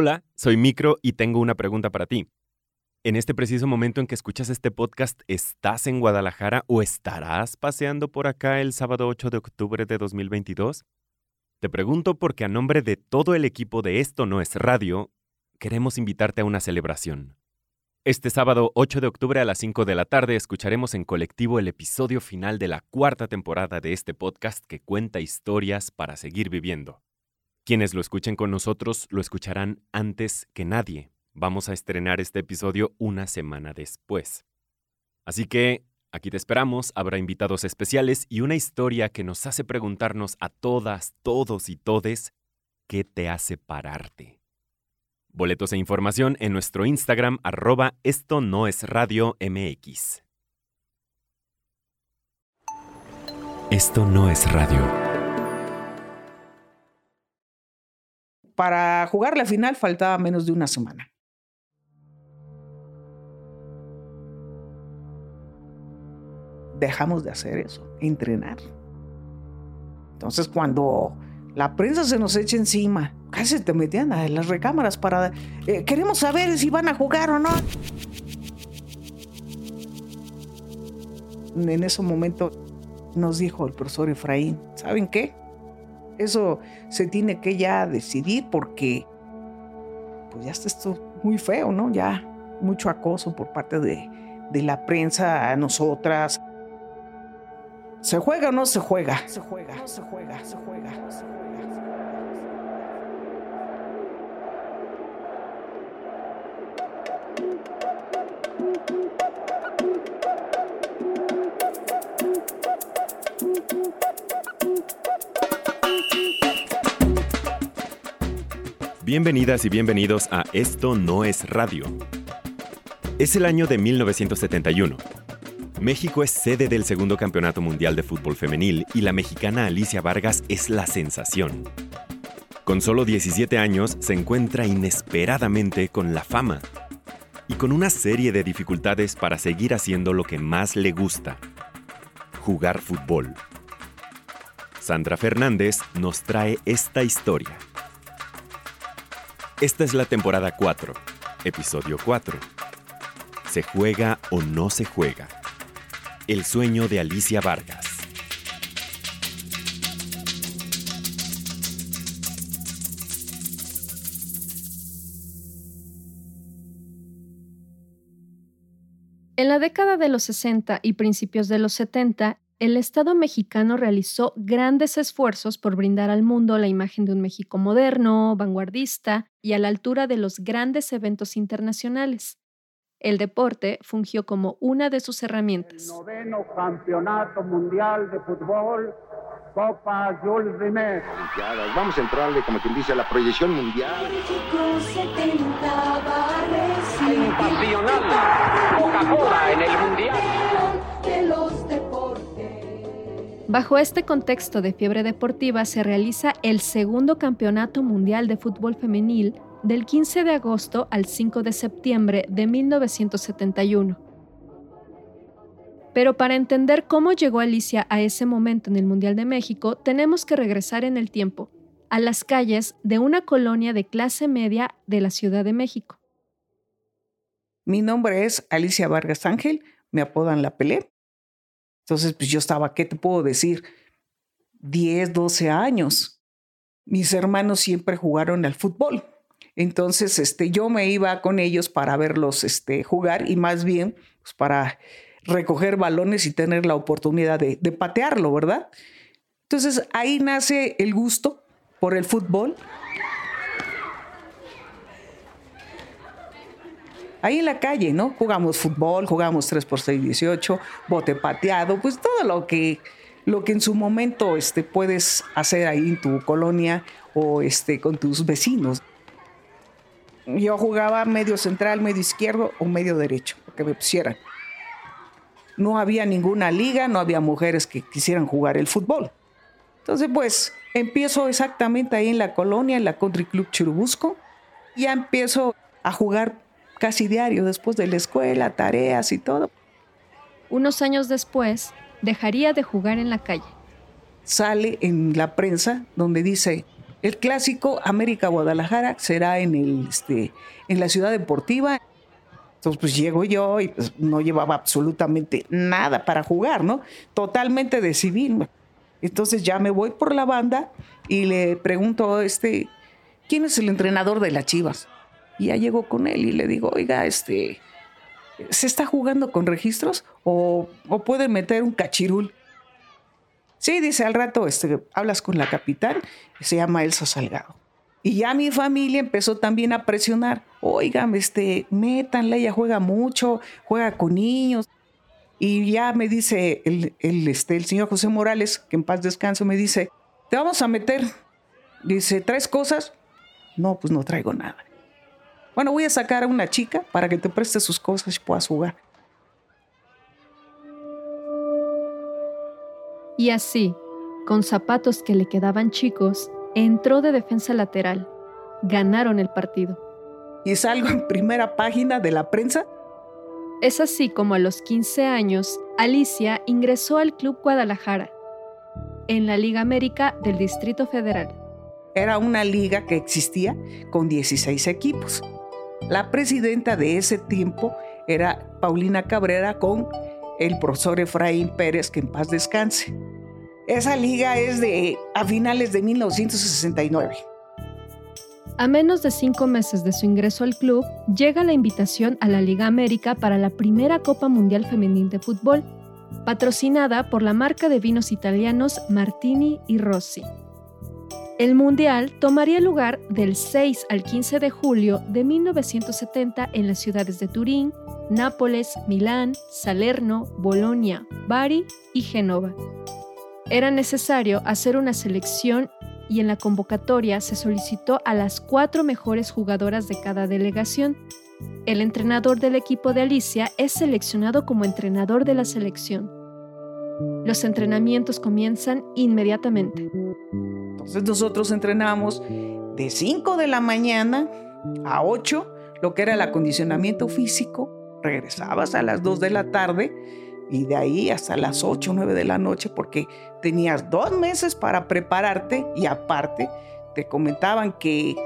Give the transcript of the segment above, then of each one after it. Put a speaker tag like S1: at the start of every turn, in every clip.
S1: Hola, soy Micro y tengo una pregunta para ti. En este preciso momento en que escuchas este podcast, ¿estás en Guadalajara o estarás paseando por acá el sábado 8 de octubre de 2022? Te pregunto porque a nombre de todo el equipo de Esto No es Radio, queremos invitarte a una celebración. Este sábado 8 de octubre a las 5 de la tarde escucharemos en colectivo el episodio final de la cuarta temporada de este podcast que cuenta historias para seguir viviendo. Quienes lo escuchen con nosotros lo escucharán antes que nadie. Vamos a estrenar este episodio una semana después. Así que aquí te esperamos, habrá invitados especiales y una historia que nos hace preguntarnos a todas, todos y todes, ¿qué te hace pararte? Boletos e información en nuestro Instagram arroba esto no es radio MX. Esto no es radio.
S2: Para jugar la final faltaba menos de una semana. Dejamos de hacer eso, entrenar. Entonces cuando la prensa se nos echa encima, casi te metían a las recámaras para... eh, queremos saber si van a jugar o no. En ese momento nos dijo el profesor Efraín, ¿saben qué? Eso se tiene que ya decidir porque pues ya está esto muy feo, ¿no? Ya mucho acoso por parte de, de la prensa a nosotras. ¿Se juega o no se juega? Se juega, se juega, se juega, se juega.
S1: Bienvenidas y bienvenidos a Esto no es radio. Es el año de 1971. México es sede del segundo campeonato mundial de fútbol femenil y la mexicana Alicia Vargas es la sensación. Con solo 17 años se encuentra inesperadamente con la fama y con una serie de dificultades para seguir haciendo lo que más le gusta, jugar fútbol. Sandra Fernández nos trae esta historia. Esta es la temporada 4, episodio 4. ¿Se juega o no se juega? El sueño de Alicia Vargas.
S3: En la década de los 60 y principios de los 70, el Estado mexicano realizó grandes esfuerzos por brindar al mundo la imagen de un México moderno, vanguardista y a la altura de los grandes eventos internacionales. El deporte fungió como una de sus herramientas.
S4: Noveno Campeonato Mundial de Fútbol, Copa Jules Rimet.
S5: Vamos a entrarle, como quien dice, a la proyección mundial.
S6: México 70 va a recibir
S7: sensacional Coca-Cola en el Mundial.
S3: Bajo este contexto de fiebre deportiva se realiza el segundo Campeonato Mundial de Fútbol Femenil del 15 de agosto al 5 de septiembre de 1971. Pero para entender cómo llegó Alicia a ese momento en el Mundial de México, tenemos que regresar en el tiempo, a las calles de una colonia de clase media de la Ciudad de México.
S2: Mi nombre es Alicia Vargas Ángel, me apodan La Pelé. Entonces, pues yo estaba, ¿qué te puedo decir? 10, 12 años. Mis hermanos siempre jugaron al fútbol. Entonces, este, yo me iba con ellos para verlos este, jugar y más bien pues, para recoger balones y tener la oportunidad de, de patearlo, ¿verdad? Entonces, ahí nace el gusto por el fútbol. Ahí en la calle, ¿no? Jugamos fútbol, jugamos 3x6, 18, bote pateado, pues todo lo que, lo que en su momento este, puedes hacer ahí en tu colonia o este, con tus vecinos. Yo jugaba medio central, medio izquierdo o medio derecho, que me pusieran. No había ninguna liga, no había mujeres que quisieran jugar el fútbol. Entonces, pues, empiezo exactamente ahí en la colonia, en la Country Club Churubusco. Ya empiezo a jugar casi diario después de la escuela, tareas y todo.
S3: Unos años después, dejaría de jugar en la calle.
S2: Sale en la prensa donde dice, El clásico América Guadalajara será en, el, este, en la ciudad deportiva. Entonces, pues llego yo y pues, no llevaba absolutamente nada para jugar, ¿no? Totalmente de civil. Entonces ya me voy por la banda y le pregunto, este, ¿quién es el entrenador de las Chivas? Y ya llego con él y le digo, oiga, este, ¿se está jugando con registros o, o puede meter un cachirul? Sí, dice, al rato este, hablas con la capitán, se llama Elsa Salgado. Y ya mi familia empezó también a presionar. Oigan, este, métanla, ella juega mucho, juega con niños. Y ya me dice el, el, este, el señor José Morales, que en paz descanso, me dice, te vamos a meter. Dice, ¿tres cosas? No, pues no traigo nada. Bueno, voy a sacar a una chica para que te preste sus cosas y puedas jugar.
S3: Y así, con zapatos que le quedaban chicos, entró de defensa lateral. Ganaron el partido.
S2: Y salgo en primera página de la prensa.
S3: Es así como a los 15 años, Alicia ingresó al Club Guadalajara, en la Liga América del Distrito Federal.
S2: Era una liga que existía con 16 equipos. La presidenta de ese tiempo era Paulina Cabrera con el profesor Efraín Pérez, que en paz descanse. Esa liga es de a finales de 1969.
S3: A menos de cinco meses de su ingreso al club, llega la invitación a la Liga América para la primera Copa Mundial Femenil de Fútbol, patrocinada por la marca de vinos italianos Martini y Rossi. El Mundial tomaría lugar del 6 al 15 de julio de 1970 en las ciudades de Turín, Nápoles, Milán, Salerno, Bolonia, Bari y Génova. Era necesario hacer una selección y en la convocatoria se solicitó a las cuatro mejores jugadoras de cada delegación. El entrenador del equipo de Alicia es seleccionado como entrenador de la selección. Los entrenamientos comienzan inmediatamente.
S2: Entonces nosotros entrenamos de 5 de la mañana a 8, lo que era el acondicionamiento físico, regresabas a las 2 de la tarde y de ahí hasta las 8 o 9 de la noche porque tenías dos meses para prepararte y aparte te comentaban que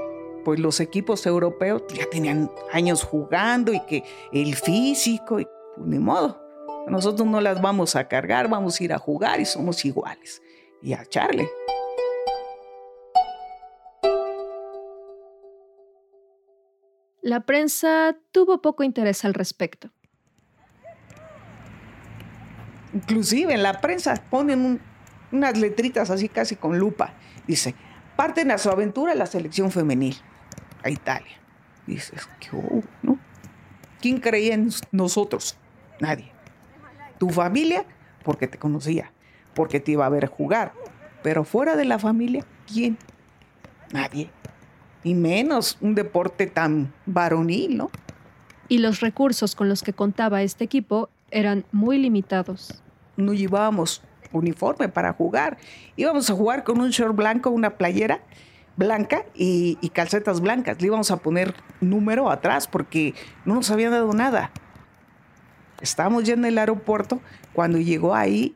S2: pues los equipos europeos ya tenían años jugando y que el físico, y, pues, ni modo. Nosotros no las vamos a cargar, vamos a ir a jugar y somos iguales. Y a echarle.
S3: La prensa tuvo poco interés al respecto.
S2: Inclusive en la prensa ponen unas letritas así casi con lupa. Dice, parten a su aventura la selección femenil a Italia. Dices, ¿qué ¿no? ¿Quién creía en nosotros? Nadie. Tu familia, porque te conocía, porque te iba a ver jugar. Pero fuera de la familia, ¿quién? Nadie y menos un deporte tan varonil, ¿no?
S3: Y los recursos con los que contaba este equipo eran muy limitados.
S2: No llevábamos uniforme para jugar. Íbamos a jugar con un short blanco, una playera blanca y, y, calcetas blancas. Le íbamos a poner número atrás porque no nos habían dado nada. Estábamos ya en el aeropuerto cuando llegó ahí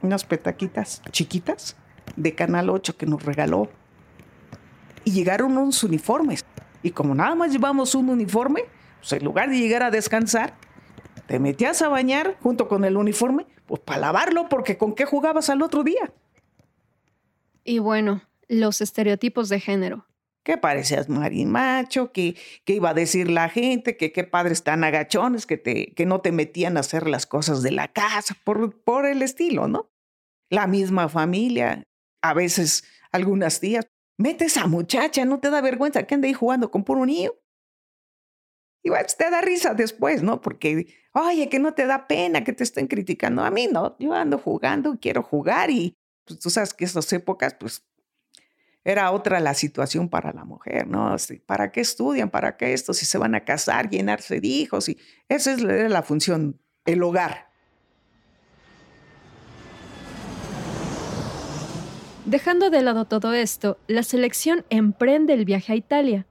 S2: unas petaquitas chiquitas de Canal 8 que nos regaló y llegaron unos uniformes. Y como nada más llevamos un uniforme, pues en lugar de llegar a descansar, te metías a bañar junto con el uniforme, pues para lavarlo, porque con qué jugabas al otro día.
S3: Y bueno, los estereotipos de género.
S2: Que parecías marimacho, que, que iba a decir la gente, que qué padres tan agachones, que, te, que no te metían a hacer las cosas de la casa, por, por el estilo, ¿no? La misma familia, a veces algunas tías, Mete esa muchacha, no te da vergüenza que ande ahí jugando con puro niño. Y bueno, te da risa después, ¿no? Porque, oye, que no te da pena que te estén criticando. A mí no, yo ando jugando, quiero jugar y pues, tú sabes que esas épocas, pues, era otra la situación para la mujer, ¿no? ¿Para qué estudian? ¿Para qué esto? Si se van a casar, llenarse de hijos. Y esa es la función, el hogar.
S3: Dejando de lado todo esto, la selección emprende el viaje a Italia.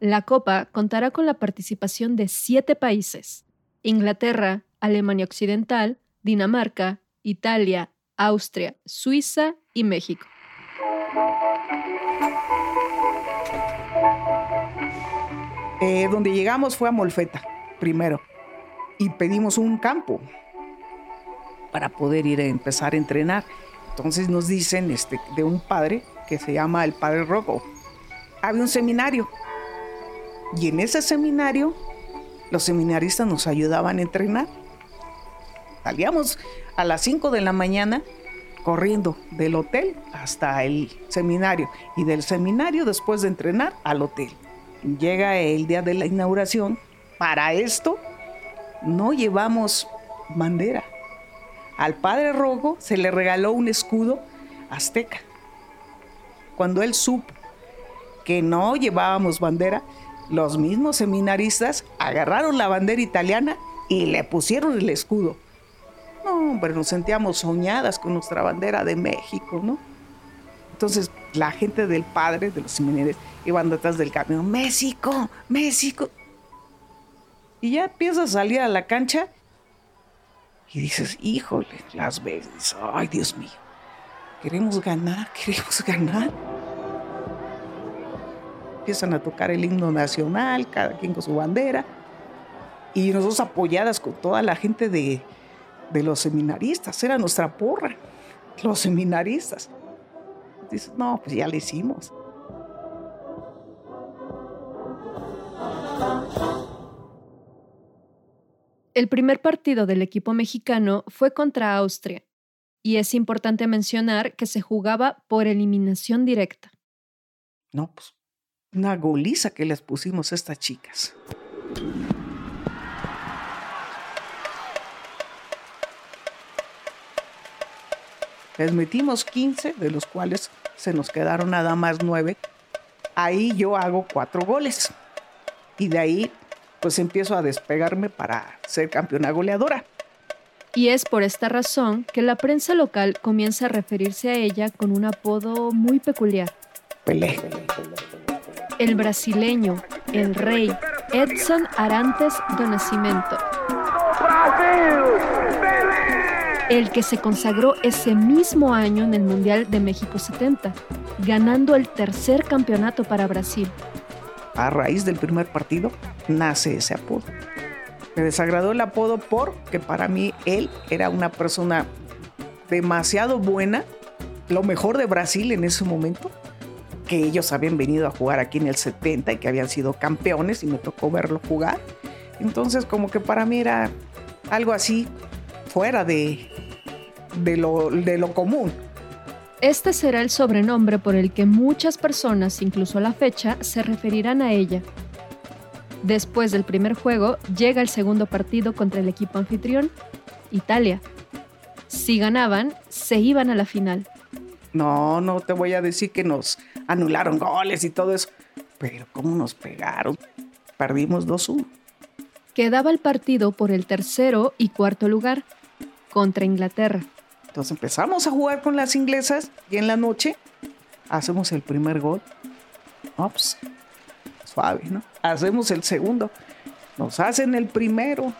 S3: La Copa contará con la participación de siete países, Inglaterra, Alemania Occidental, Dinamarca, Italia, Austria, Suiza y México.
S2: Eh, donde llegamos fue a Molfeta, primero, y pedimos un campo para poder ir a empezar a entrenar. Entonces nos dicen este, de un padre que se llama el Padre Rojo. Había un seminario. Y en ese seminario, los seminaristas nos ayudaban a entrenar. Salíamos a las 5 de la mañana corriendo del hotel hasta el seminario y del seminario después de entrenar al hotel. Llega el día de la inauguración. Para esto no llevamos bandera. Al padre Rojo se le regaló un escudo azteca. Cuando él supo que no llevábamos bandera, los mismos seminaristas agarraron la bandera italiana y le pusieron el escudo. No, pero nos sentíamos soñadas con nuestra bandera de México, ¿no? Entonces la gente del padre, de los seminaristas, iban detrás del camión, México, México. Y ya empiezas a salir a la cancha y dices, híjole, Las Vegas, ay Dios mío, queremos ganar, queremos ganar. Empiezan a tocar el himno nacional, cada quien con su bandera, y nosotros apoyadas con toda la gente de, de los seminaristas, era nuestra porra, los seminaristas. Dices, no, pues ya lo hicimos.
S3: El primer partido del equipo mexicano fue contra Austria, y es importante mencionar que se jugaba por eliminación directa.
S2: No, pues una goliza que les pusimos a estas chicas. Les metimos 15, de los cuales se nos quedaron nada más 9. Ahí yo hago cuatro goles. Y de ahí pues empiezo a despegarme para ser campeona goleadora.
S3: Y es por esta razón que la prensa local comienza a referirse a ella con un apodo muy peculiar.
S2: Pelé.
S3: El brasileño, el rey, Edson Arantes do Nascimento. El que se consagró ese mismo año en el Mundial de México 70, ganando el tercer campeonato para Brasil
S2: a raíz del primer partido, nace ese apodo. Me desagradó el apodo porque para mí él era una persona demasiado buena, lo mejor de Brasil en ese momento, que ellos habían venido a jugar aquí en el 70 y que habían sido campeones y me tocó verlo jugar. Entonces como que para mí era algo así fuera de, de, lo, de lo común.
S3: Este será el sobrenombre por el que muchas personas, incluso a la fecha, se referirán a ella. Después del primer juego, llega el segundo partido contra el equipo anfitrión, Italia. Si ganaban, se iban a la final.
S2: No, no te voy a decir que nos anularon goles y todo eso, pero ¿cómo nos pegaron? Perdimos 2-1.
S3: Quedaba el partido por el tercero y cuarto lugar, contra Inglaterra.
S2: Entonces empezamos a jugar con las inglesas y en la noche hacemos el primer gol. Ops, suave, ¿no? Hacemos el segundo. Nos hacen el primero.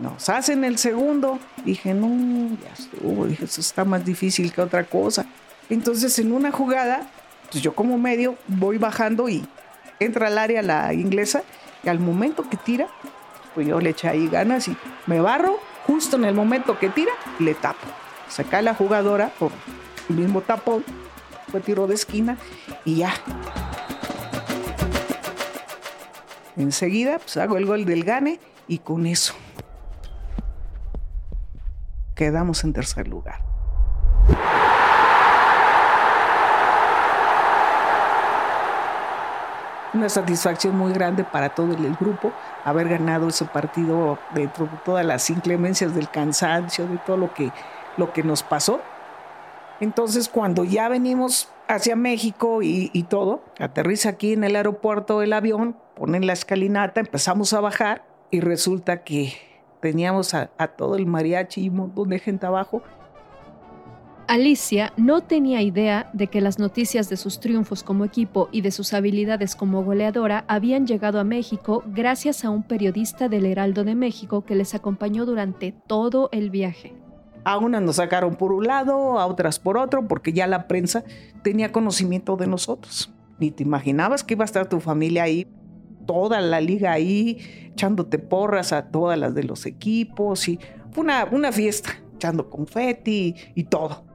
S2: Nos hacen el segundo. Dije, no, ya estuvo. Dije, eso está más difícil que otra cosa. Entonces en una jugada, pues yo como medio voy bajando y entra al área la inglesa y al momento que tira, pues yo le eché ahí ganas y me barro. Justo en el momento que tira, le tapo se cae la jugadora por el mismo tapón, fue tiro de esquina y ya. Enseguida pues hago el gol del gane y con eso quedamos en tercer lugar. Una satisfacción muy grande para todo el grupo haber ganado ese partido dentro de todas las inclemencias del cansancio, de todo lo que lo que nos pasó. Entonces, cuando ya venimos hacia México y, todo, aterriza aquí en el aeropuerto el avión, ponen la escalinata, empezamos a bajar y resulta que teníamos a, a todo el mariachi y un montón de gente abajo.
S3: Alicia no tenía idea de que las noticias de sus triunfos como equipo y de sus habilidades como goleadora habían llegado a México gracias a un periodista del Heraldo de México que les acompañó durante todo el viaje.
S2: A unas nos sacaron por un lado, a otras por otro, porque ya la prensa tenía conocimiento de nosotros. ni te imaginabas que iba a estar tu familia ahí, toda la liga ahí, echándote porras a todas las de los equipos y fue una, una fiesta, echando confeti y todo.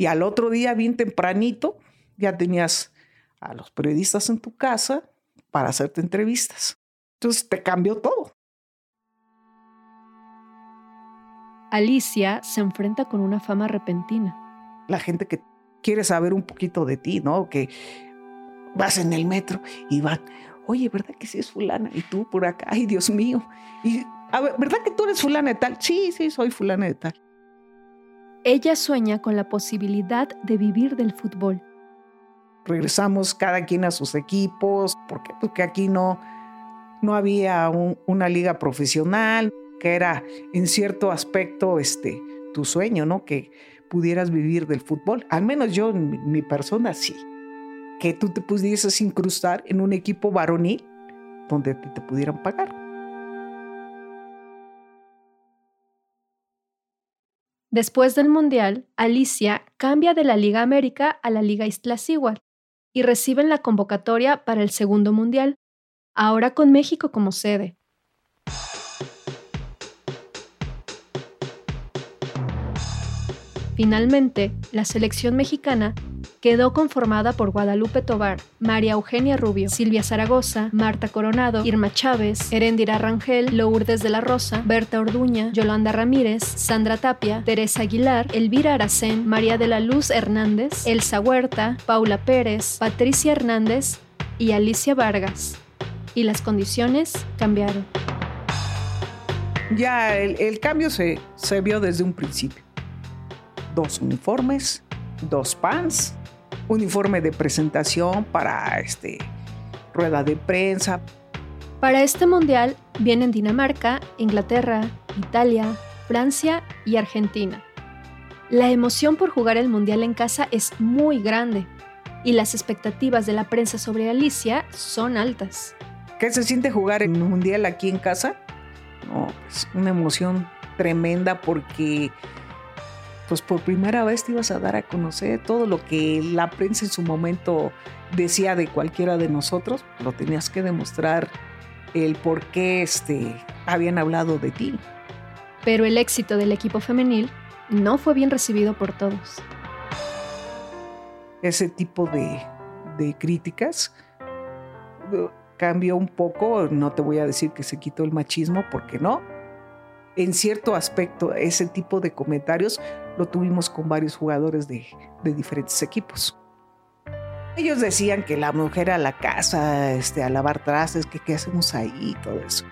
S2: Y al otro día, bien tempranito, ya tenías a los periodistas en tu casa para hacerte entrevistas. Entonces te cambió todo.
S3: Alicia se enfrenta con una fama repentina.
S2: La gente que quiere saber un poquito de ti, ¿no? Que vas en el metro y van, oye, ¿verdad que sí es fulana? Y tú por acá, ay, Dios mío. Y, a ver, ¿verdad que tú eres fulana de tal? Sí, sí, soy fulana de tal.
S3: Ella sueña con la posibilidad de vivir del fútbol.
S2: Regresamos cada quien a sus equipos, porque, porque aquí no, no había una liga profesional, que era en cierto aspecto este, tu sueño, ¿no? Que pudieras vivir del fútbol. Al menos yo, en mi persona, sí. Que tú te pudieses incrustar en un equipo varonil donde te pudieran pagar.
S3: Después del Mundial, Alicia cambia de la Liga América a la Liga Iztaccíhuatl y reciben la convocatoria para el segundo Mundial, ahora con México como sede. Finalmente, la selección mexicana quedó conformada por Guadalupe Tobar, María Eugenia Rubio, Silvia Zaragoza, Marta Coronado, Irma Chávez, Erendira Rangel, Lourdes de la Rosa, Berta Orduña, Yolanda Ramírez, Sandra Tapia, Teresa Aguilar, Elvira Aracén, María de la Luz Hernández, Elsa Huerta, Paula Pérez, Patricia Hernández y Alicia Vargas. Y las condiciones cambiaron.
S2: Ya el, cambio se, se vio desde un principio dos uniformes, dos pants, uniforme de presentación para este, rueda de prensa.
S3: Para este mundial vienen Dinamarca, Inglaterra, Italia, Francia y Argentina. La emoción por jugar el mundial en casa es muy grande y las expectativas de la prensa sobre Alicia son altas.
S2: ¿Qué se siente jugar un mundial aquí en casa? No, pues una emoción tremenda porque pues por primera vez te ibas a dar a conocer todo lo que la prensa en su momento decía de cualquiera de nosotros, lo tenías que demostrar el por qué este, habían hablado de ti.
S3: Pero el éxito del equipo femenil no fue bien recibido por todos.
S2: Ese tipo de, de críticas uh, cambió un poco, no te voy a decir que se quitó el machismo, porque no, en cierto aspecto ese tipo de comentarios lo tuvimos con varios jugadores de, diferentes equipos. Ellos decían que la mujer a la casa, este, a lavar trastes, que qué hacemos ahí, todo eso.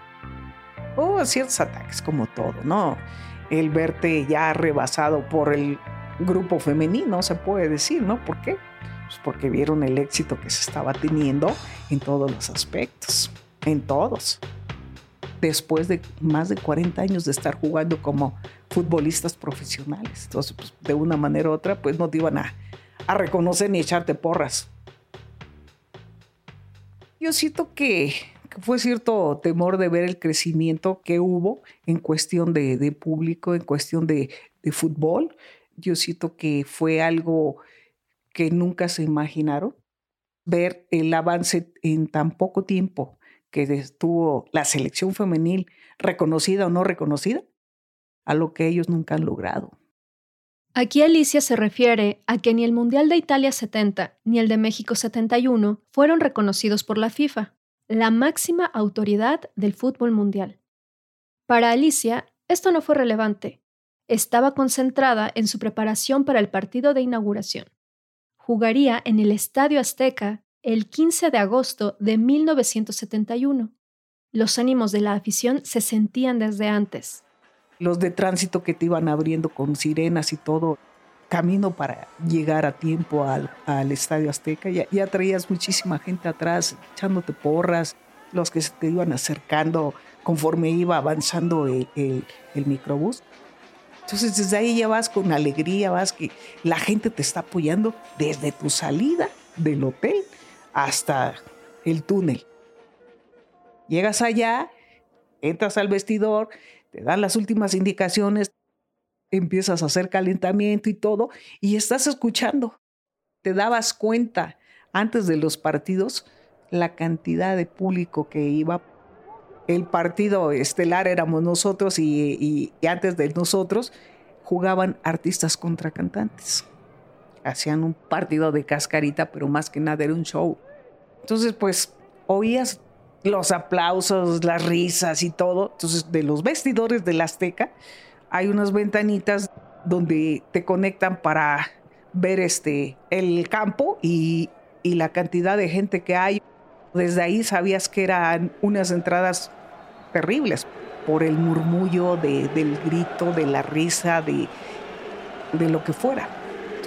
S2: Hubo ciertos ataques como todo, ¿no? El verte ya rebasado por el grupo femenino, se puede decir, ¿no? ¿Por qué? Pues porque vieron el éxito que se estaba teniendo en todos los aspectos, en todos después de más de 40 años de estar jugando como futbolistas profesionales. Entonces, pues, de una manera u otra, pues no te iban a, reconocer ni echarte porras. Yo siento que, fue cierto temor de ver el crecimiento que hubo en cuestión de, público, en cuestión de, de fútbol. Yo siento que fue algo que nunca se imaginaron ver el avance en tan poco tiempo que estuvo la selección femenil reconocida o no reconocida, a lo que ellos nunca han logrado.
S3: Aquí Alicia se refiere a que ni el Mundial de Italia 70 ni el de México 71 fueron reconocidos por la FIFA, la máxima autoridad del fútbol mundial. Para Alicia, esto no fue relevante. Estaba concentrada en su preparación para el partido de inauguración. Jugaría en el Estadio Azteca el 15 de agosto de 1971. Los ánimos de la afición se sentían desde antes.
S2: Los de tránsito que te iban abriendo con sirenas y todo, camino para llegar a tiempo al, Estadio Azteca, ya, traías muchísima gente atrás echándote porras, los que se te iban acercando conforme iba avanzando el, el microbús. Entonces desde ahí ya vas con alegría, vas que la gente te está apoyando desde tu salida del hotel hasta el túnel. Llegas allá, entras al vestidor, te dan las últimas indicaciones, empiezas a hacer calentamiento y todo, y estás escuchando te dabas cuenta antes de los partidos la cantidad de público que iba. El partido estelar éramos nosotros y, y antes de nosotros jugaban artistas contra cantantes. Hacían un partido de cascarita, pero más que nada era un show. Entonces, pues, oías los aplausos, las risas y todo. Entonces, de los vestidores del Azteca hay unas ventanitas donde te conectan para ver este el campo y, la cantidad de gente que hay. Desde ahí sabías que eran unas entradas terribles por el murmullo de, del grito, de la risa, de lo que fuera.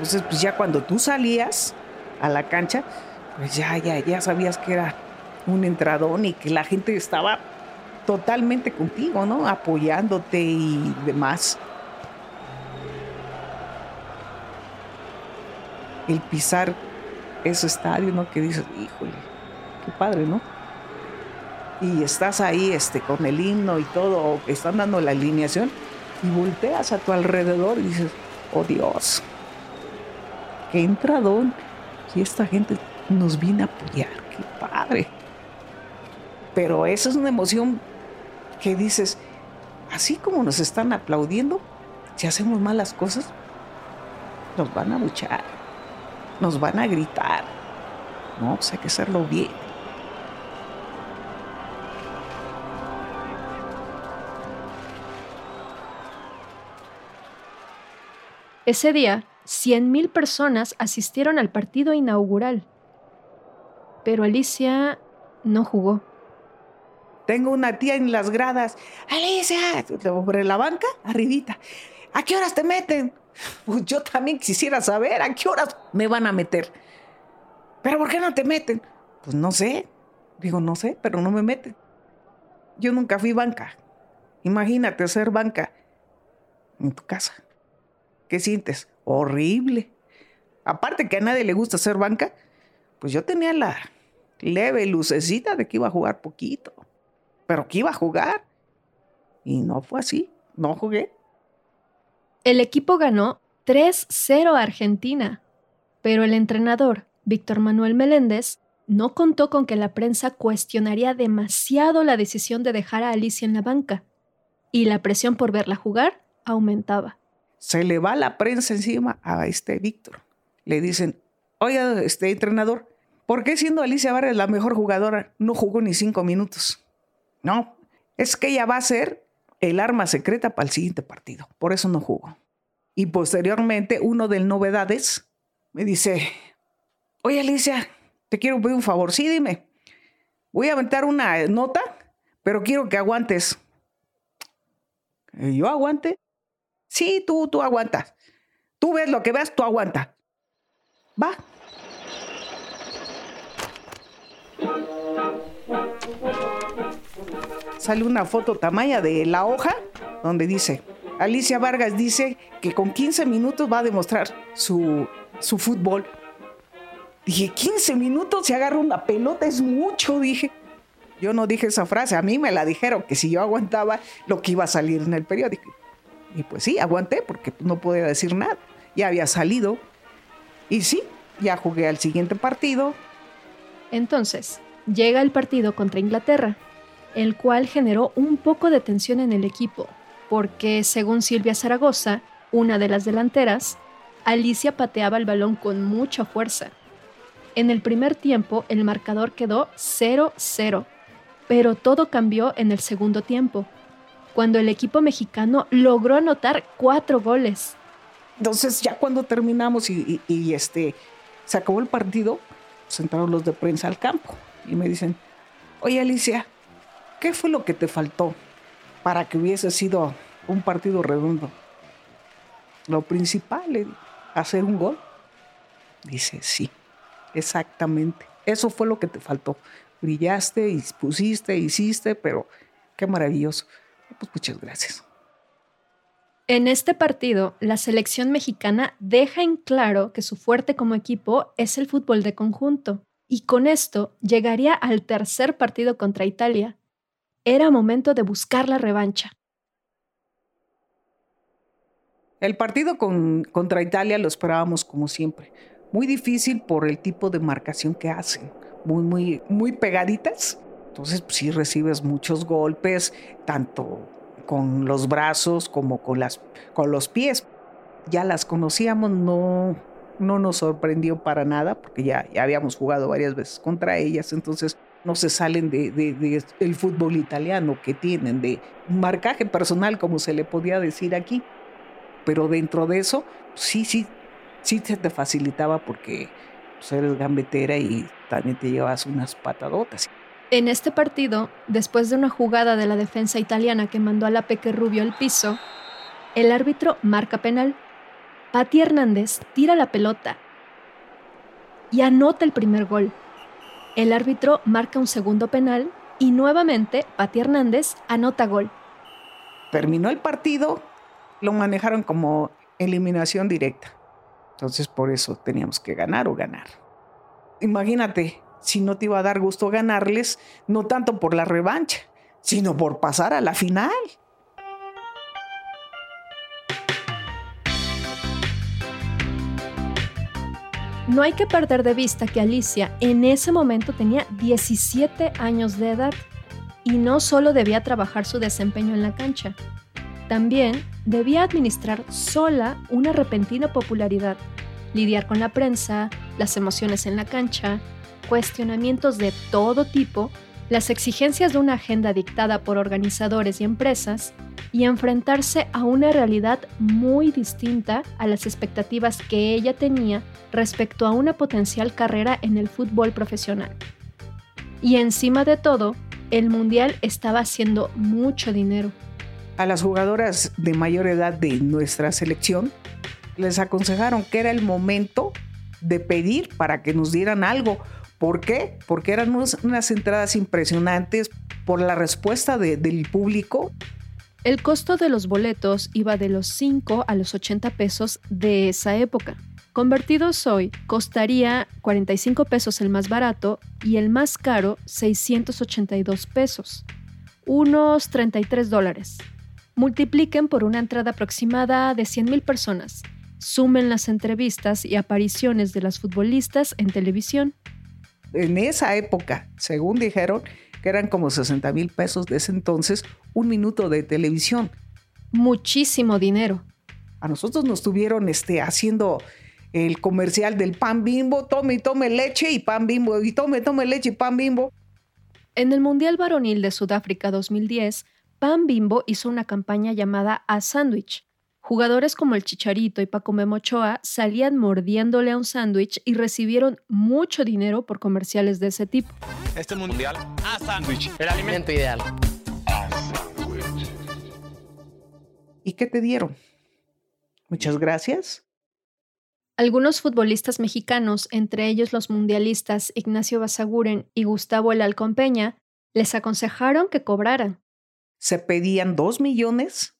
S2: Entonces, pues ya cuando tú salías a la cancha, pues ya, ya, ya sabías que era un entradón y que la gente estaba totalmente contigo, ¿no? Apoyándote y demás. El pisar ese estadio, ¿no? Que dices, híjole, qué padre, ¿no? Y estás ahí este, con el himno y todo, están dando la alineación, y volteas a tu alrededor y dices, oh Dios, qué entradón, y esta gente nos viene a apoyar, qué padre. Pero esa es una emoción que dices, así como nos están aplaudiendo, si hacemos malas cosas, nos van a luchar, nos van a gritar. No, pues hay que hacerlo bien.
S3: Ese día, 100.000 personas asistieron al partido inaugural. Pero Alicia no jugó.
S2: Tengo una tía en las gradas. Alicia, sobre la banca, arribita. ¿A qué horas te meten? Pues yo también quisiera saber a qué horas me van a meter. ¿Pero por qué no te meten? Pues no sé. Digo, no sé, pero no me meten. Yo nunca fui banca. Imagínate ser banca en tu casa. ¿Qué sientes? Horrible. Aparte que a nadie le gusta ser banca, pues yo tenía la leve lucecita de que iba a jugar poquito pero que iba a jugar. Y no fue así, no jugué.
S3: El equipo ganó 3-0 a Argentina, pero el entrenador, Víctor Manuel Meléndez, no contó con que la prensa cuestionaría demasiado la decisión de dejar a Alicia en la banca, y la presión por verla jugar aumentaba.
S2: Se le va la prensa encima a este Víctor. Le dicen, oye, este entrenador, ¿por qué siendo Alicia Vargas la mejor jugadora no jugó ni cinco minutos? No, es que ella va a ser el arma secreta para el siguiente partido. Por eso no jugó. Y posteriormente, uno de novedades me dice, oye Alicia, te quiero pedir un favor, sí, dime. Voy a aventar una nota, pero quiero que aguantes. ¿Yo aguante? Sí, tú, tú aguantas. Tú ves lo que veas, tú aguanta. Va, sale una foto tamaya de la hoja donde dice, Alicia Vargas dice que con 15 minutos va a demostrar su, su fútbol. Dije, 15 minutos se agarra una pelota, es mucho, dije. Yo no dije esa frase, a mí me la dijeron, que si yo aguantaba lo que iba a salir en el periódico. Y pues sí, aguanté porque no podía decir nada. Ya había salido. Y sí, ya jugué al siguiente partido.
S3: Entonces, llega el partido contra Inglaterra el cual generó un poco de tensión en el equipo, porque según Silvia Zaragoza, una de las delanteras, Alicia pateaba el balón con mucha fuerza. En el primer tiempo el marcador quedó 0-0, pero todo cambió en el segundo tiempo, cuando el equipo mexicano logró anotar cuatro goles.
S2: Entonces ya cuando terminamos y, este, se acabó el partido, sentaron los de prensa al campo y me dicen, oye Alicia, ¿Qué fue lo que te faltó para que hubiese sido un partido redondo? Lo principal, hacer un gol. Dice, sí, exactamente. Eso fue lo que te faltó. Brillaste pusiste, hiciste, pero qué maravilloso. Pues muchas gracias.
S3: En este partido, la selección mexicana deja en claro que su fuerte como equipo es el fútbol de conjunto, y con esto llegaría al tercer partido contra Italia, era momento de buscar la revancha.
S2: El partido contra Italia lo esperábamos como siempre. muy difícil por el tipo de marcación que hacen, muy, muy, muy pegaditas. Entonces, pues, sí recibes muchos golpes, tanto con los brazos como con, las, con los pies. Ya las conocíamos, no, no nos sorprendió para nada, porque ya, ya habíamos jugado varias veces contra ellas, entonces no se salen del de, el fútbol italiano que tienen, de marcaje personal, como se le podía decir aquí. Pero dentro de eso, sí, sí, sí se te facilitaba porque pues, eres gambetera y también te llevas unas patadotas.
S3: En este partido, después de una jugada de la defensa italiana que mandó a la Peque Rubio al piso, el árbitro marca penal. Pati Hernández tira la pelota y anota el primer gol. El árbitro marca un segundo penal y nuevamente Pati Hernández anota gol.
S2: Terminó el partido, lo manejaron como eliminación directa. Entonces por eso teníamos que ganar o ganar. Imagínate, si no te iba a dar gusto ganarles, no tanto por la revancha, sino por pasar a la final.
S3: No hay que perder de vista que Alicia en ese momento tenía 17 años de edad y no solo debía trabajar su desempeño en la cancha, también debía administrar sola una repentina popularidad, lidiar con la prensa, las emociones en la cancha, cuestionamientos de todo tipo, las exigencias de una agenda dictada por organizadores y empresas, y enfrentarse a una realidad muy distinta a las expectativas que ella tenía respecto a una potencial carrera en el fútbol profesional. Y encima de todo, el Mundial estaba haciendo mucho dinero.
S2: A las jugadoras de mayor edad de nuestra selección les aconsejaron que era el momento de pedir para que nos dieran algo, ¿Por qué? Porque eran unas, entradas impresionantes por la respuesta del público.
S3: El costo de los boletos iba de los 5 a los 80 pesos de esa época. Convertidos hoy, costaría 45 pesos el más barato y el más caro 682 pesos, unos 33 dólares. Multipliquen por una entrada aproximada de 100.000 personas. Sumen las entrevistas y apariciones de las futbolistas en televisión
S2: en esa época, según dijeron, que eran como 60 mil pesos de ese entonces, un minuto de televisión.
S3: Muchísimo dinero.
S2: A nosotros nos estuvieron este, haciendo el comercial del pan bimbo, tome y tome leche y pan bimbo, y tome, tome leche y pan bimbo.
S3: En el Mundial Varonil de Sudáfrica 2010, Pan Bimbo hizo una campaña llamada A Sandwich, Jugadores como el Chicharito y Paco Memochoa salían mordiéndole a un sándwich y recibieron mucho dinero por comerciales de ese tipo.
S8: Este mundial a sándwich, el alimento ideal.
S2: ¿Y qué te dieron? Muchas gracias.
S3: Algunos futbolistas mexicanos, entre ellos los mundialistas Ignacio Basaguren y Gustavo El Alcón Peña, les aconsejaron que cobraran.
S2: Se pedían dos millones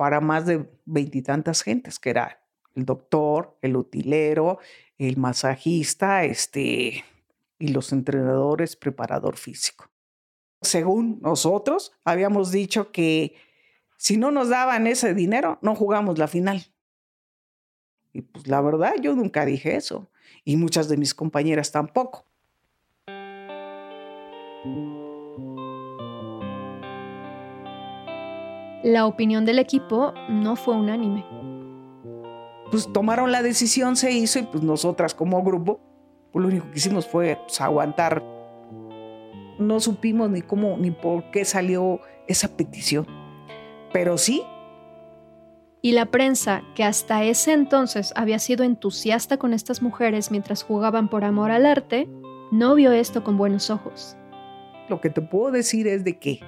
S2: para más de veintitantas gentes, que era el doctor, el utilero, el masajista, este, y los entrenadores, preparador físico. Según nosotros, habíamos dicho que si no nos daban ese dinero, no jugamos la final. Y pues la verdad, yo nunca dije eso. Y muchas de mis compañeras tampoco.
S3: La opinión del equipo no fue unánime.
S2: Pues tomaron la decisión, se hizo y pues nosotras como grupo, pues lo único que hicimos fue pues, aguantar. No supimos ni cómo ni por qué salió esa petición, pero sí.
S3: Y la prensa, que hasta ese entonces había sido entusiasta con estas mujeres mientras jugaban por amor al arte, no vio esto con buenos ojos.
S2: Lo que te puedo decir es de que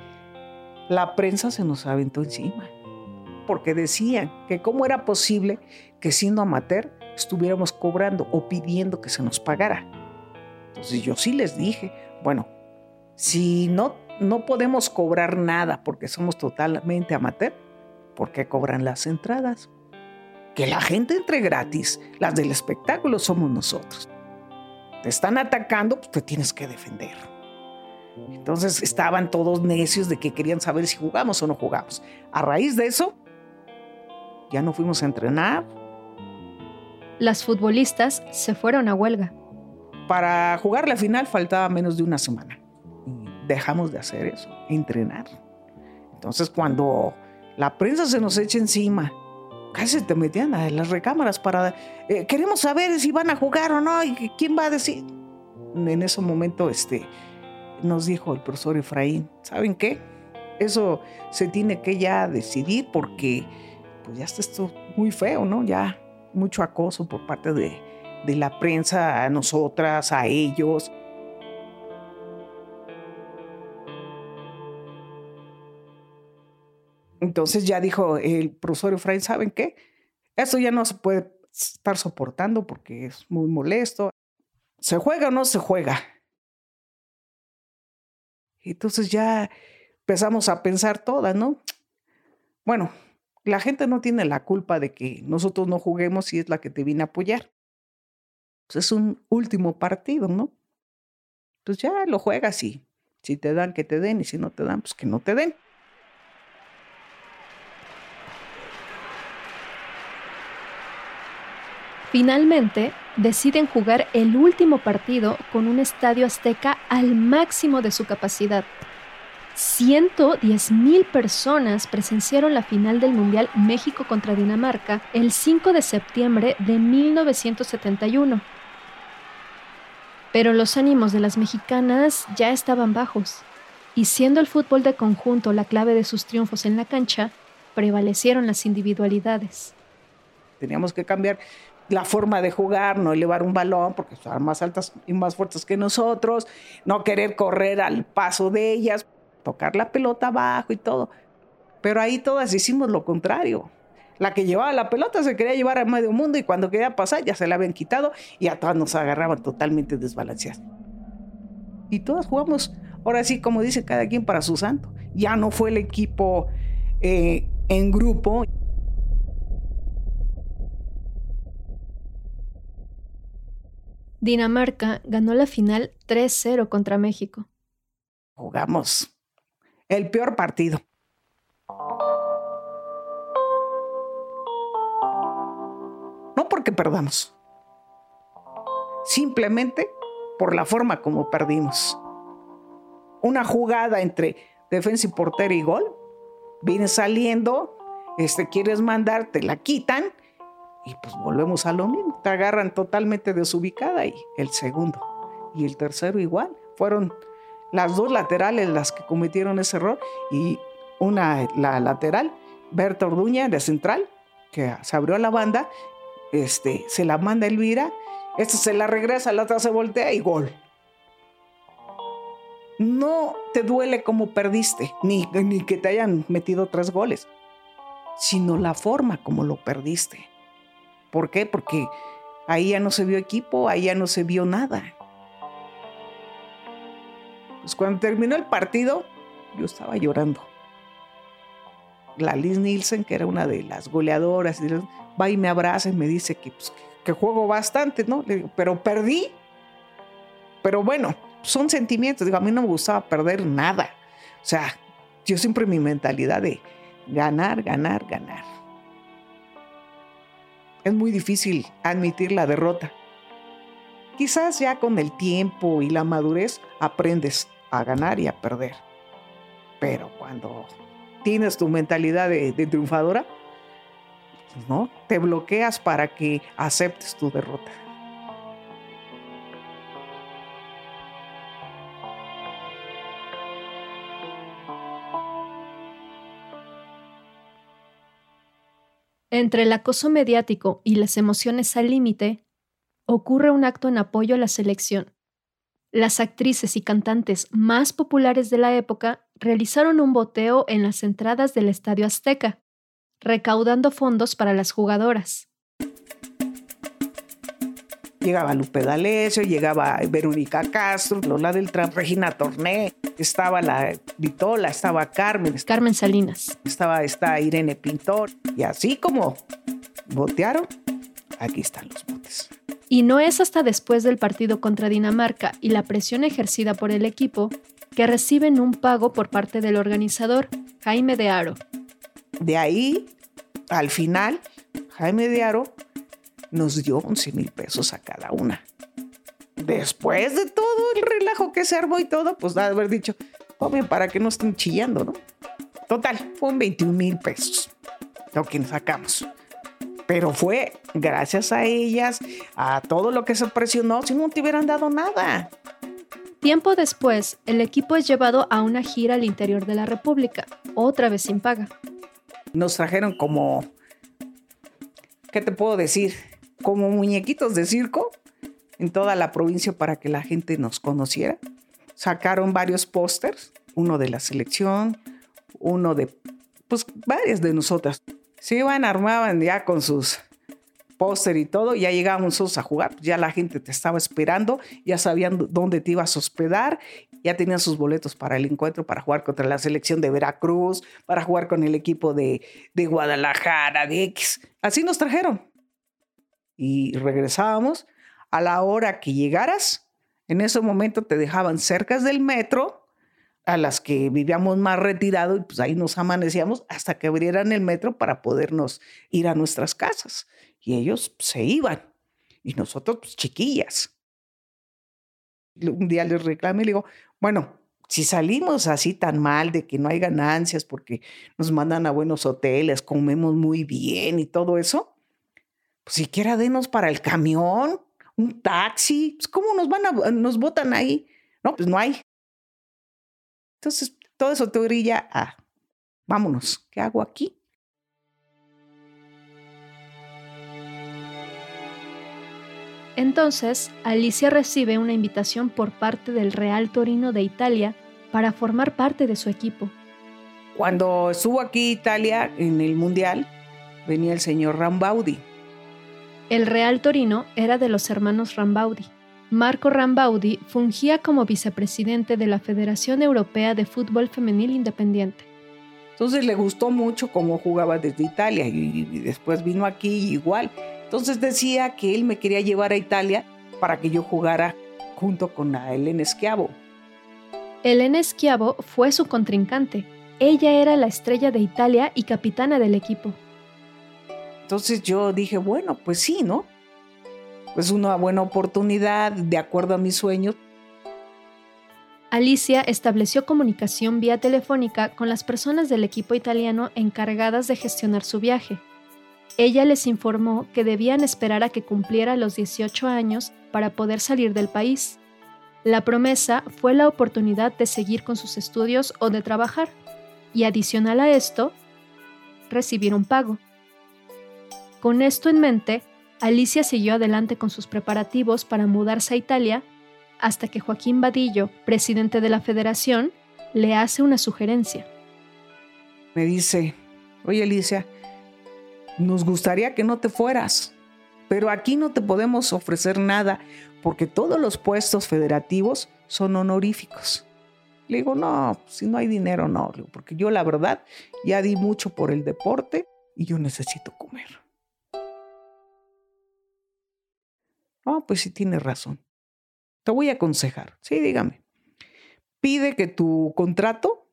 S2: la prensa se nos aventó encima, porque decían que cómo era posible que siendo amateur estuviéramos cobrando o pidiendo que se nos pagara. Entonces yo sí les dije, bueno, si no, no podemos cobrar nada porque somos totalmente amateur, ¿por qué cobran las entradas? Que la gente entre gratis, las del espectáculo somos nosotros. Te están atacando, pues te tienes que defender. Entonces estaban todos necios de que querían saber si jugamos o no jugamos. A raíz de eso, ya no fuimos a entrenar.
S3: Las futbolistas se fueron a huelga.
S2: Para jugar la final faltaba menos de una semana. Dejamos de hacer eso, entrenar. Entonces cuando la prensa se nos echa encima, casi te metían a las recámaras para... Eh, queremos saber si van a jugar o no y quién va a decir. En ese momento este, nos dijo el profesor Efraín, ¿saben qué? Eso se tiene que ya decidir porque pues ya está esto muy feo, ¿no? Ya mucho acoso por parte de, de la prensa a nosotras, a ellos. Entonces ya dijo el profesor Efraín, ¿saben qué? Esto ya no se puede estar soportando porque es muy molesto. ¿Se juega o no se juega? Entonces ya empezamos a pensar todas, ¿no? Bueno, la gente no tiene la culpa de que nosotros no juguemos si es la que te viene a apoyar. Pues es un último partido, ¿no? Pues ya lo juegas y si te dan, que te den, y si no te dan, pues que no te den.
S3: Finalmente, deciden jugar el último partido con un estadio azteca al máximo de su capacidad. 110 mil personas presenciaron la final del Mundial México contra Dinamarca el 5 de septiembre de 1971. Pero los ánimos de las mexicanas ya estaban bajos, y siendo el fútbol de conjunto la clave de sus triunfos en la cancha, prevalecieron las individualidades.
S2: Teníamos que cambiar la forma de jugar, no elevar un balón porque son más altas y más fuertes que nosotros, no querer correr al paso de ellas, tocar la pelota abajo y todo. Pero ahí todas hicimos lo contrario. La que llevaba la pelota se quería llevar a medio mundo y cuando quería pasar ya se la habían quitado y a todas nos agarraban totalmente desbalanceadas. Y todas jugamos, ahora sí, como dice cada quien para su santo. Ya no fue el equipo eh, en grupo.
S3: Dinamarca ganó la final 3-0 contra México.
S2: Jugamos el peor partido. No porque perdamos, simplemente por la forma como perdimos. Una jugada entre defensa y portero y gol, viene saliendo, este, quieres mandar, te la quitan y pues volvemos a lo mismo, te agarran totalmente desubicada y el segundo y el tercero igual. Fueron las dos laterales las que cometieron ese error y una, la lateral, Berta Orduña de central, que se abrió la banda, este, se la manda Elvira, esta se la regresa, la otra se voltea y gol. No te duele como perdiste, ni, ni que te hayan metido tres goles, sino la forma como lo perdiste. ¿Por qué? Porque ahí ya no se vio equipo, ahí ya no se vio nada. Pues cuando terminó el partido, yo estaba llorando. La Liz Nielsen, que era una de las goleadoras, va y me abraza y me dice que, pues, que juego bastante, ¿no? Pero perdí. Pero bueno, son sentimientos. Digo, a mí no me gustaba perder nada. O sea, yo siempre mi mentalidad de ganar, ganar, ganar es muy difícil admitir la derrota. Quizás ya con el tiempo y la madurez aprendes a ganar y a perder. Pero cuando tienes tu mentalidad de, triunfadora, pues no, te bloqueas para que aceptes tu derrota.
S3: Entre el acoso mediático y las emociones al límite, ocurre un acto en apoyo a la selección. Las actrices y cantantes más populares de la época realizaron un boteo en las entradas del Estadio Azteca, recaudando fondos para las jugadoras.
S2: Llegaba Lupe D'Alessio, llegaba Verónica Castro, Lola del Tram, Regina Torné, estaba la Vitola, estaba Carmen.
S3: Carmen Salinas.
S2: Estaba esta Irene Pintor. Y así como botearon, aquí están los botes.
S3: Y no es hasta después del partido contra Dinamarca y la presión ejercida por el equipo que reciben un pago por parte del organizador, Jaime de Aro.
S2: De ahí, al final, Jaime de Aro nos dio 11 mil pesos a cada una. Después de todo el relajo que se armó y todo, pues de haber dicho, tomen para que no estén chillando, ¿no? Total, fueron 21 mil pesos lo que sacamos. Pero fue gracias a ellas, a todo lo que se presionó, si no te hubieran dado nada.
S3: Tiempo después, el equipo es llevado a una gira al interior de la República, otra vez sin paga.
S2: Nos trajeron como, ¿qué te puedo decir? Como muñequitos de circo en toda la provincia para que la gente nos conociera. Sacaron varios pósters, uno de la selección, uno de, pues varias de nosotras. Se iban, armaban ya con sus póster y todo, ya llegábamos nosotros a jugar, ya la gente te estaba esperando, ya sabían dónde te ibas a hospedar, ya tenían sus boletos para el encuentro, para jugar contra la selección de Veracruz, para jugar con el equipo de, de Guadalajara, de X. Así nos trajeron. Y regresábamos a la hora que llegaras, en ese momento te dejaban cerca del metro, a las que vivíamos más retirado, y pues ahí nos amanecíamos hasta que abrieran el metro para podernos ir a nuestras casas y ellos se iban. Y nosotros, pues, chiquillas. Un día les reclamé y le digo, bueno, si salimos así tan mal de que no hay ganancias porque nos mandan a buenos hoteles, comemos muy bien y todo eso, pues siquiera denos para el camión, un taxi, pues, ¿cómo nos van a, nos botan ahí? No, pues no hay. Entonces, todo eso te brilla a, vámonos, ¿qué hago aquí?
S3: Entonces, Alicia recibe una invitación por parte del Real Torino de Italia para formar parte de su equipo.
S2: Cuando estuvo aquí Italia en el Mundial, venía el señor Rambaudi.
S3: El Real Torino era de los hermanos Rambaudi. Marco Rambaudi fungía como vicepresidente de la Federación Europea de Fútbol Femenil Independiente.
S2: Entonces le gustó mucho cómo jugaba desde Italia y, después vino aquí igual. Entonces decía que él me quería llevar a Italia para que yo jugara junto con a Elena Schiavo.
S3: Elena Schiavo fue su contrincante. Ella era la estrella de Italia y capitana del equipo.
S2: Entonces yo dije, bueno, pues sí, ¿no? Pues una buena oportunidad, de acuerdo a mis sueños,
S3: Alicia estableció comunicación vía telefónica con las personas del equipo italiano encargadas de gestionar su viaje. Ella les informó que debían esperar a que cumpliera los 18 años para poder salir del país. La promesa fue la oportunidad de seguir con sus estudios o de trabajar, y adicional a esto, recibir un pago. Con esto en mente, Alicia siguió adelante con sus preparativos para mudarse a Italia hasta que Joaquín Vadillo, presidente de la federación, le hace una sugerencia.
S2: Me dice, oye Alicia, nos gustaría que no te fueras, pero aquí no te podemos ofrecer nada porque todos los puestos federativos son honoríficos. Le digo, no, si no hay dinero, no, porque yo la verdad ya di mucho por el deporte y yo necesito comer. No, pues sí tienes razón. Te voy a aconsejar. Sí, dígame. Pide que tu contrato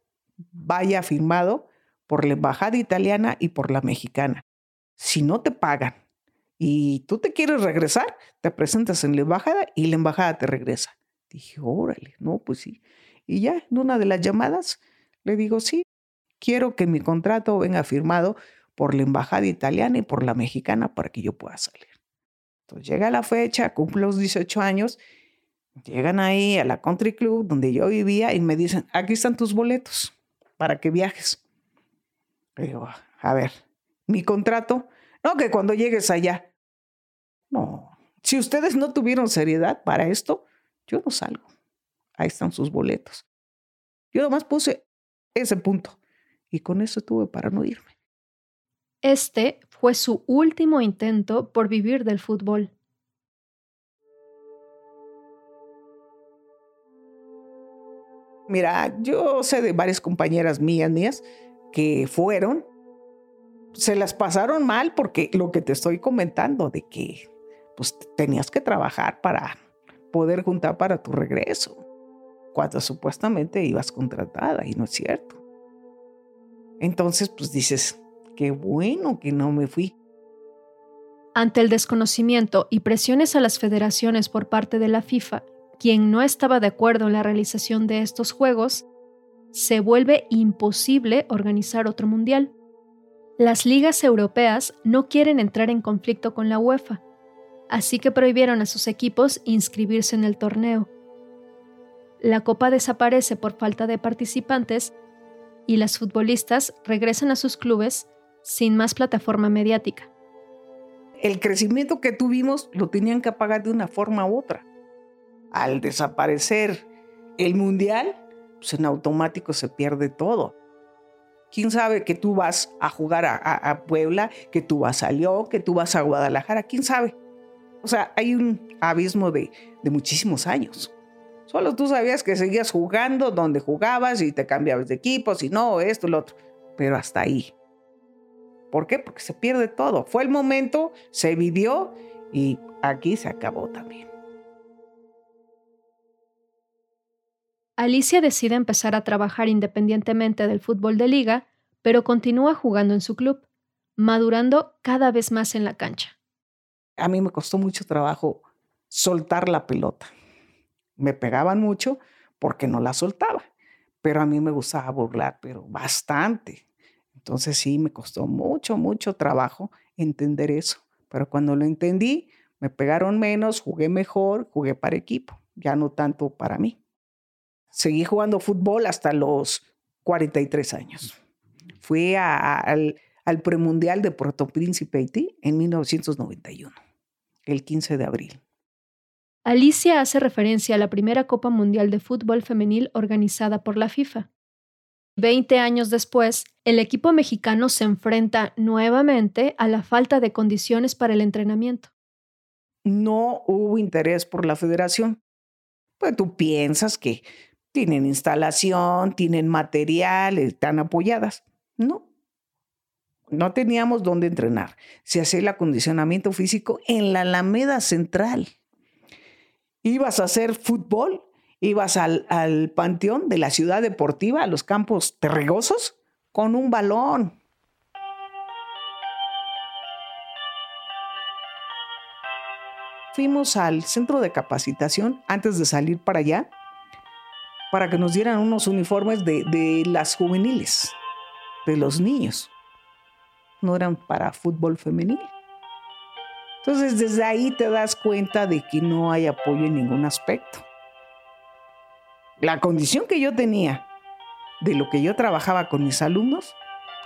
S2: vaya firmado por la embajada italiana y por la mexicana. Si no te pagan y tú te quieres regresar, te presentas en la embajada y la embajada te regresa. Dije, órale, no, pues sí. Y ya en una de las llamadas le digo, sí, quiero que mi contrato venga firmado por la embajada italiana y por la mexicana para que yo pueda salir. Llega la fecha, cumplo los 18 años Llegan ahí a la country club donde yo vivía y me dicen, aquí están tus boletos para que viajes. Digo, a ver, mi contrato, no, que cuando llegues allá. No, si ustedes no tuvieron seriedad para esto, yo no salgo. Ahí están sus boletos. Yo nomás puse ese punto y con eso tuve para no irme.
S3: Este fue su último intento por vivir del fútbol.
S2: Mira, yo sé de varias compañeras mías, mías, que fueron, se las pasaron mal porque lo que te estoy comentando, de que pues tenías que trabajar para poder juntar para tu regreso, cuando supuestamente ibas contratada y no es cierto. Entonces, pues dices, qué bueno que no me fui.
S3: Ante el desconocimiento y presiones a las federaciones por parte de la FIFA, quien no estaba de acuerdo en la realización de estos Juegos, se vuelve imposible organizar otro mundial. Las ligas europeas no quieren entrar en conflicto con la UEFA, así que prohibieron a sus equipos inscribirse en el torneo. La copa desaparece por falta de participantes y las futbolistas regresan a sus clubes sin más plataforma mediática.
S2: El crecimiento que tuvimos lo tenían que pagar de una forma u otra. Al desaparecer el mundial, pues en automático se pierde todo. ¿Quién sabe que tú vas a jugar a, Puebla, que tú vas a León, que tú vas a Guadalajara? ¿Quién sabe? O sea, hay un abismo de, de muchísimos años. Solo tú sabías que seguías jugando donde jugabas y te cambiabas de equipo, si no, esto, lo otro. Pero hasta ahí. ¿Por qué? Porque se pierde todo. Fue el momento, se vivió y aquí se acabó también.
S3: Alicia decide empezar a trabajar independientemente del fútbol de liga, pero continúa jugando en su club, madurando cada vez más en la cancha.
S2: A mí me costó mucho trabajo soltar la pelota. Me pegaban mucho porque no la soltaba, pero a mí me gustaba burlar, pero bastante. Entonces sí, me costó mucho, mucho trabajo entender eso. Pero cuando lo entendí, me pegaron menos, jugué mejor, jugué para equipo, ya no tanto para mí. Seguí jugando fútbol hasta los 43 años. Fui al, al premundial de Puerto Príncipe, Haití, en 1991, el 15 de abril.
S3: Alicia hace referencia a la primera Copa Mundial de Fútbol Femenil organizada por la FIFA. Veinte años después, el equipo mexicano se enfrenta nuevamente a la falta de condiciones para el entrenamiento.
S2: No hubo interés por la federación. Pues tú piensas que tienen instalación, tienen material, están apoyadas. No, no teníamos dónde entrenar. Se hacía el acondicionamiento físico en la Alameda Central. Ibas a hacer fútbol, ibas al, al panteón de la ciudad deportiva, a los campos terregosos, con un balón. Fuimos al centro de capacitación antes de salir para allá para que nos dieran unos uniformes de, las juveniles, de los niños. No eran para fútbol femenil. Entonces desde ahí te das cuenta de que no hay apoyo en ningún aspecto. La condición que yo tenía de lo que yo trabajaba con mis alumnos,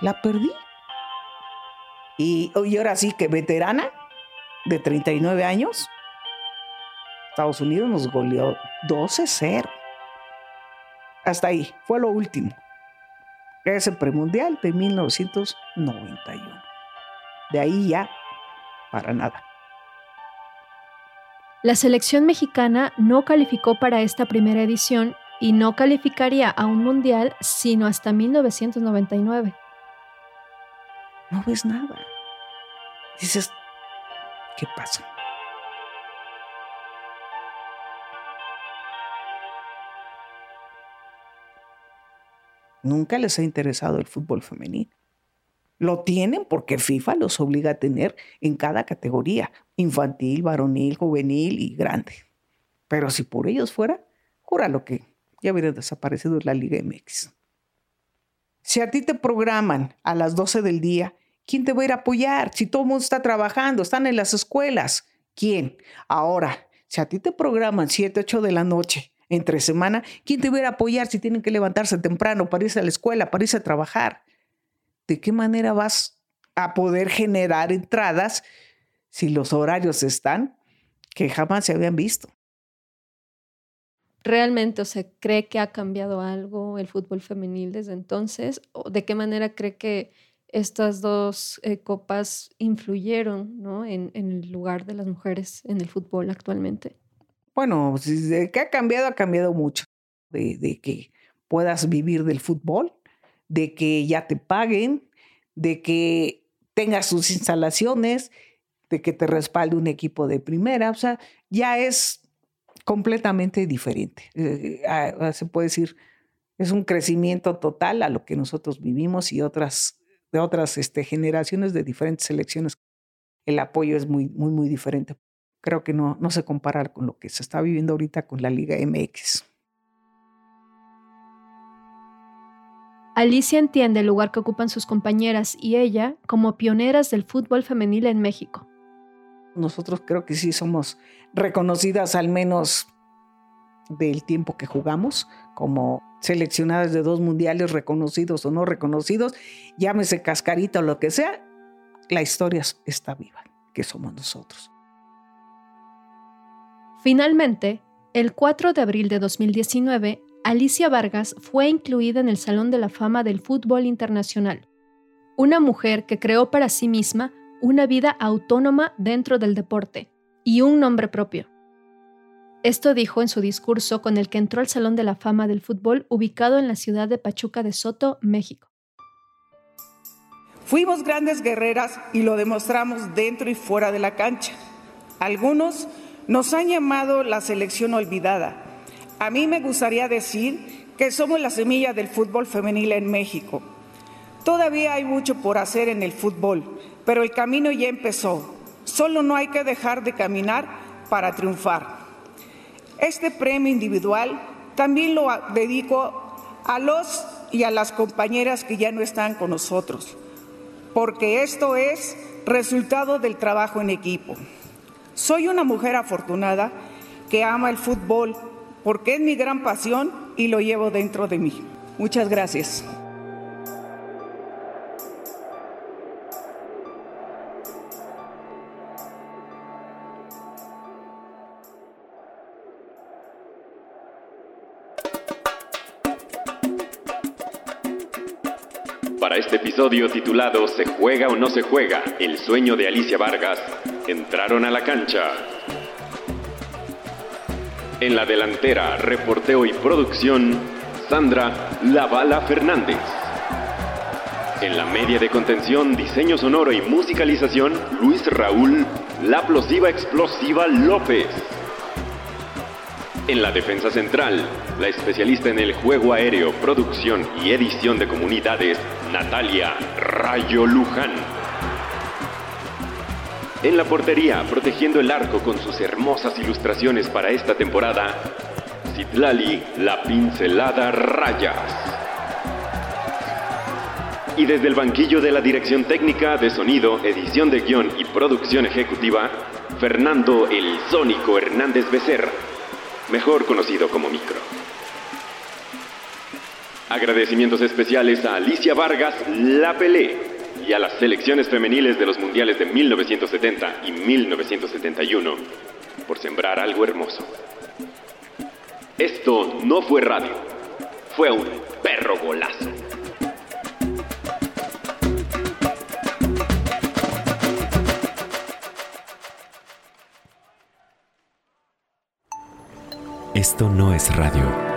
S2: la perdí. Y, y ahora sí que veterana de 39 años, Estados Unidos nos goleó 12-0. Hasta ahí, fue lo último. Ese premundial de 1991. De ahí ya, para nada.
S3: La selección mexicana no calificó para esta primera edición y no calificaría a un mundial sino hasta 1999.
S2: No ves nada. Dices, ¿qué pasa? Nunca les ha interesado el fútbol femenino. Lo tienen porque FIFA los obliga a tener en cada categoría, infantil, varonil, juvenil y grande. Pero si por ellos fuera, lo que ya hubiera desaparecido la Liga MX. Si a ti te programan a las 12 del día, ¿quién te va a ir a apoyar? Si todo el mundo está trabajando, están en las escuelas, ¿quién? Ahora, si a ti te programan 7, 8 de la noche entre semana, ¿quién te va a apoyar si tienen que levantarse temprano para irse a la escuela, para irse a trabajar? ¿De qué manera vas a poder generar entradas si los horarios están que jamás se habían visto?
S3: ¿Realmente se cree que ha cambiado algo el fútbol femenil desde entonces? ¿O ¿De qué manera cree que estas dos eh, copas influyeron en, en el lugar de las mujeres en el fútbol actualmente?
S2: Bueno, de que ha cambiado, ha cambiado mucho. De, que puedas vivir del fútbol, de que ya te paguen, de que tengas sus instalaciones, de que te respalde un equipo de primera. O sea, ya es completamente diferente. Eh, ah, ah, se puede decir, es un crecimiento total a lo que nosotros vivimos y otras, de otras este, generaciones de diferentes selecciones. el apoyo es muy, muy, muy diferente. Creo que no, no se compara con lo que se está viviendo ahorita con la Liga MX.
S3: Alicia entiende el lugar que ocupan sus compañeras y ella como pioneras del fútbol femenil en México.
S2: Nosotros creo que sí somos reconocidas al menos del tiempo que jugamos como seleccionadas de dos mundiales reconocidos o no reconocidos, llámese cascarita o lo que sea, la historia está viva, que somos nosotros.
S3: Finalmente, el 4 de abril de 2019, Alicia Vargas fue incluida en el Salón de la Fama del Fútbol Internacional, una mujer que creó para sí misma una vida autónoma dentro del deporte y un nombre propio. Esto dijo en su discurso con el que entró al Salón de la Fama del Fútbol ubicado en la ciudad de Pachuca de Soto, México.
S9: Fuimos grandes guerreras y lo demostramos dentro y fuera de la cancha. Algunos nos han llamado la selección olvidada a mí me gustaría decir que somos la semilla del fútbol femenil en México. Todavía hay mucho por hacer en el fútbol, pero el camino ya empezó. Solo no hay que dejar de caminar para triunfar. Este premio individual también lo dedico a los y a las compañeras que ya no están con nosotros, porque esto es resultado del trabajo en equipo. Soy una mujer afortunada que ama el fútbol porque es mi gran pasión y lo llevo dentro de mí. Muchas gracias.
S1: Este episodio titulado ¿Se juega o no se juega? El sueño de Alicia Vargas, entraron a la cancha en la delantera, reporteo y producción, Sandra Lavala Fernández. En la media de contención, diseño sonoro y musicalización, Luis Raúl La Plosiva Explosiva López. En la defensa central, la especialista en el juego aéreo, producción y edición de comunidades, Natalia Rayo Luján. En la portería, protegiendo el arco con sus hermosas ilustraciones para esta temporada, Citlali, la pincelada rayas. Y desde el banquillo de la dirección técnica de sonido, edición de guion y producción ejecutiva, Fernando el Sónico Hernández Becerra, mejor conocido como Micro. Agradecimientos especiales a Alicia Vargas La Pelé y a las selecciones femeniles de los mundiales de 1970 y 1971 por sembrar algo hermoso. Esto no fue radio, fue un perro golazo. Esto no es radio.